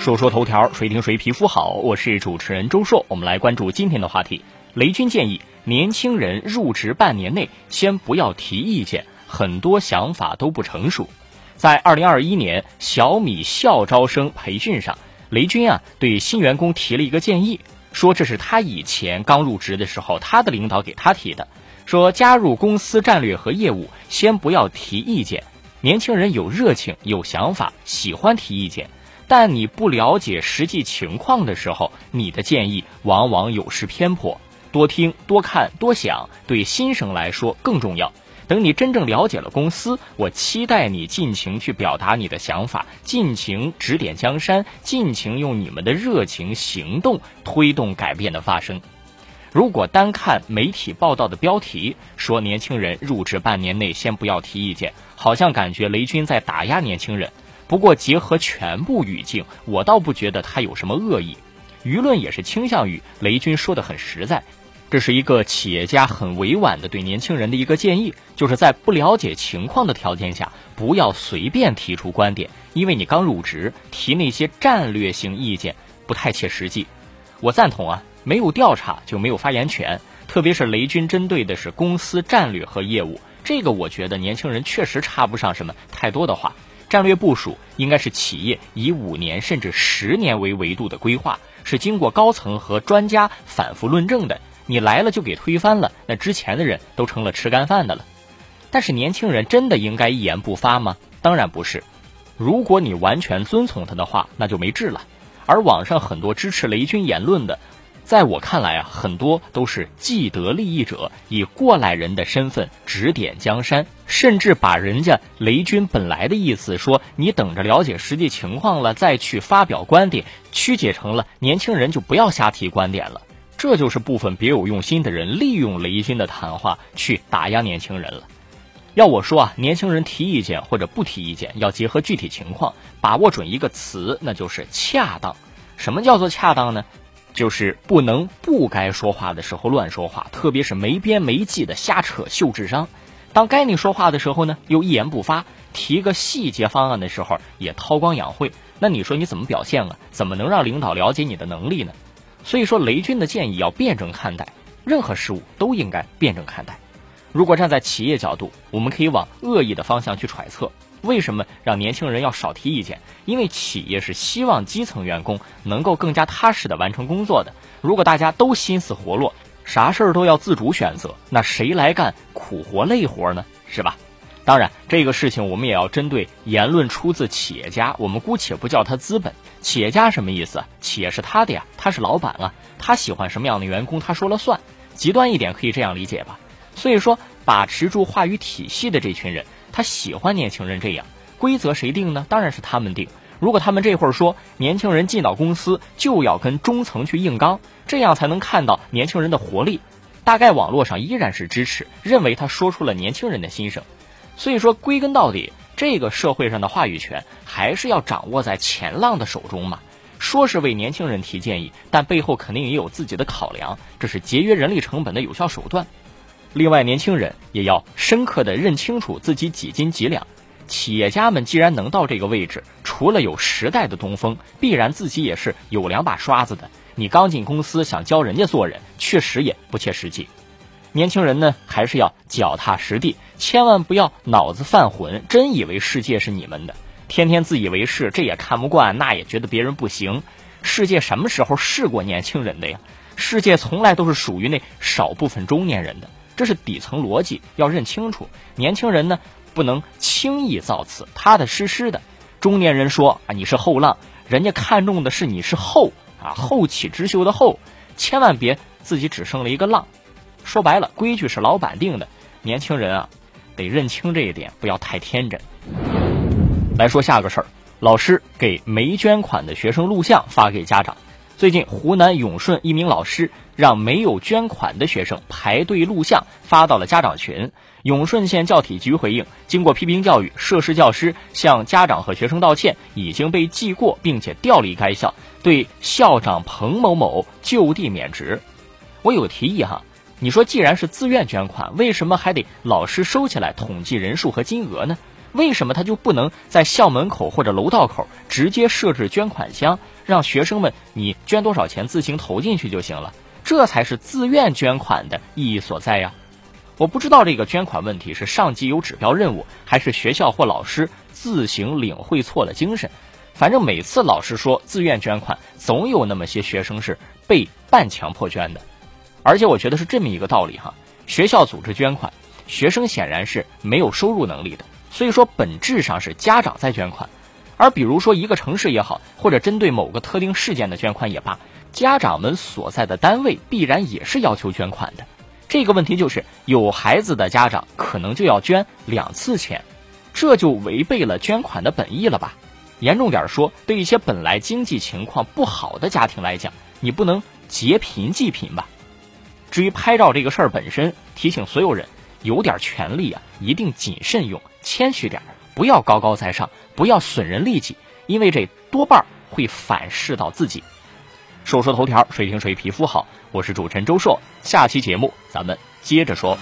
说说头条，谁听谁皮肤好。我是主持人周硕，我们来关注今天的话题。雷军建议年轻人入职半年内先不要提意见，很多想法都不成熟。在二零二一年小米校招生培训上，雷军啊对新员工提了一个建议，说这是他以前刚入职的时候，他的领导给他提的，说加入公司战略和业务，先不要提意见。年轻人有热情、有想法，喜欢提意见。但你不了解实际情况的时候，你的建议往往有失偏颇。多听、多看、多想，对新生来说更重要。等你真正了解了公司，我期待你尽情去表达你的想法，尽情指点江山，尽情用你们的热情行动推动改变的发生。如果单看媒体报道的标题说年轻人入职半年内先不要提意见，好像感觉雷军在打压年轻人。不过，结合全部语境，我倒不觉得他有什么恶意。舆论也是倾向于雷军说的很实在，这是一个企业家很委婉的对年轻人的一个建议，就是在不了解情况的条件下，不要随便提出观点，因为你刚入职，提那些战略性意见不太切实际。我赞同啊，没有调查就没有发言权，特别是雷军针对的是公司战略和业务，这个我觉得年轻人确实插不上什么太多的话。战略部署应该是企业以五年甚至十年为维度的规划，是经过高层和专家反复论证的。你来了就给推翻了，那之前的人都成了吃干饭的了。但是年轻人真的应该一言不发吗？当然不是。如果你完全遵从他的话，那就没治了。而网上很多支持雷军言论的。在我看来啊，很多都是既得利益者，以过来人的身份指点江山，甚至把人家雷军本来的意思说你等着了解实际情况了再去发表观点，曲解成了年轻人就不要瞎提观点了。这就是部分别有用心的人利用雷军的谈话去打压年轻人了。要我说啊，年轻人提意见或者不提意见，要结合具体情况，把握准一个词，那就是恰当。什么叫做恰当呢？就是不能不该说话的时候乱说话，特别是没边没际的瞎扯秀智商。当该你说话的时候呢，又一言不发；提个细节方案的时候也韬光养晦。那你说你怎么表现啊？怎么能让领导了解你的能力呢？所以说，雷军的建议要辩证看待，任何事物都应该辩证看待。如果站在企业角度，我们可以往恶意的方向去揣测。为什么让年轻人要少提意见？因为企业是希望基层员工能够更加踏实的完成工作的。如果大家都心思活络，啥事儿都要自主选择，那谁来干苦活累活呢？是吧？当然，这个事情我们也要针对言论出自企业家，我们姑且不叫他资本。企业家什么意思？企业是他的呀，他是老板啊，他喜欢什么样的员工，他说了算。极端一点可以这样理解吧。所以说，把持住话语体系的这群人。他喜欢年轻人这样，规则谁定呢？当然是他们定。如果他们这会儿说年轻人进到公司就要跟中层去硬刚，这样才能看到年轻人的活力，大概网络上依然是支持，认为他说出了年轻人的心声。所以说，归根到底，这个社会上的话语权还是要掌握在前浪的手中嘛。说是为年轻人提建议，但背后肯定也有自己的考量，这是节约人力成本的有效手段。另外，年轻人也要深刻的认清楚自己几斤几两。企业家们既然能到这个位置，除了有时代的东风，必然自己也是有两把刷子的。你刚进公司想教人家做人，确实也不切实际。年轻人呢，还是要脚踏实地，千万不要脑子犯浑，真以为世界是你们的，天天自以为是，这也看不惯，那也觉得别人不行。世界什么时候是过年轻人的呀？世界从来都是属于那少部分中年人的。这是底层逻辑，要认清楚。年轻人呢，不能轻易造次，踏踏实实的。中年人说啊，你是后浪，人家看中的是你是后啊，后起之秀的后，千万别自己只剩了一个浪。说白了，规矩是老板定的，年轻人啊，得认清这一点，不要太天真。来说下个事儿，老师给没捐款的学生录像发给家长。最近，湖南永顺一名老师让没有捐款的学生排队录像，发到了家长群。永顺县教体局回应，经过批评教育，涉事教师向家长和学生道歉，已经被记过，并且调离该校，对校长彭某某就地免职。我有个提议哈，你说既然是自愿捐款，为什么还得老师收起来统计人数和金额呢？为什么他就不能在校门口或者楼道口直接设置捐款箱，让学生们你捐多少钱自行投进去就行了？这才是自愿捐款的意义所在呀！我不知道这个捐款问题是上级有指标任务，还是学校或老师自行领会错了精神。反正每次老师说自愿捐款，总有那么些学生是被半强迫捐的。而且我觉得是这么一个道理哈：学校组织捐款，学生显然是没有收入能力的。所以说，本质上是家长在捐款，而比如说一个城市也好，或者针对某个特定事件的捐款也罢，家长们所在的单位必然也是要求捐款的。这个问题就是，有孩子的家长可能就要捐两次钱，这就违背了捐款的本意了吧？严重点说，对一些本来经济情况不好的家庭来讲，你不能劫贫济贫吧？至于拍照这个事儿本身，提醒所有人，有点权利啊，一定谨慎用。谦虚点，不要高高在上，不要损人利己，因为这多半会反噬到自己。说说头条，谁听谁皮肤好。我是主持人周硕，下期节目咱们接着说。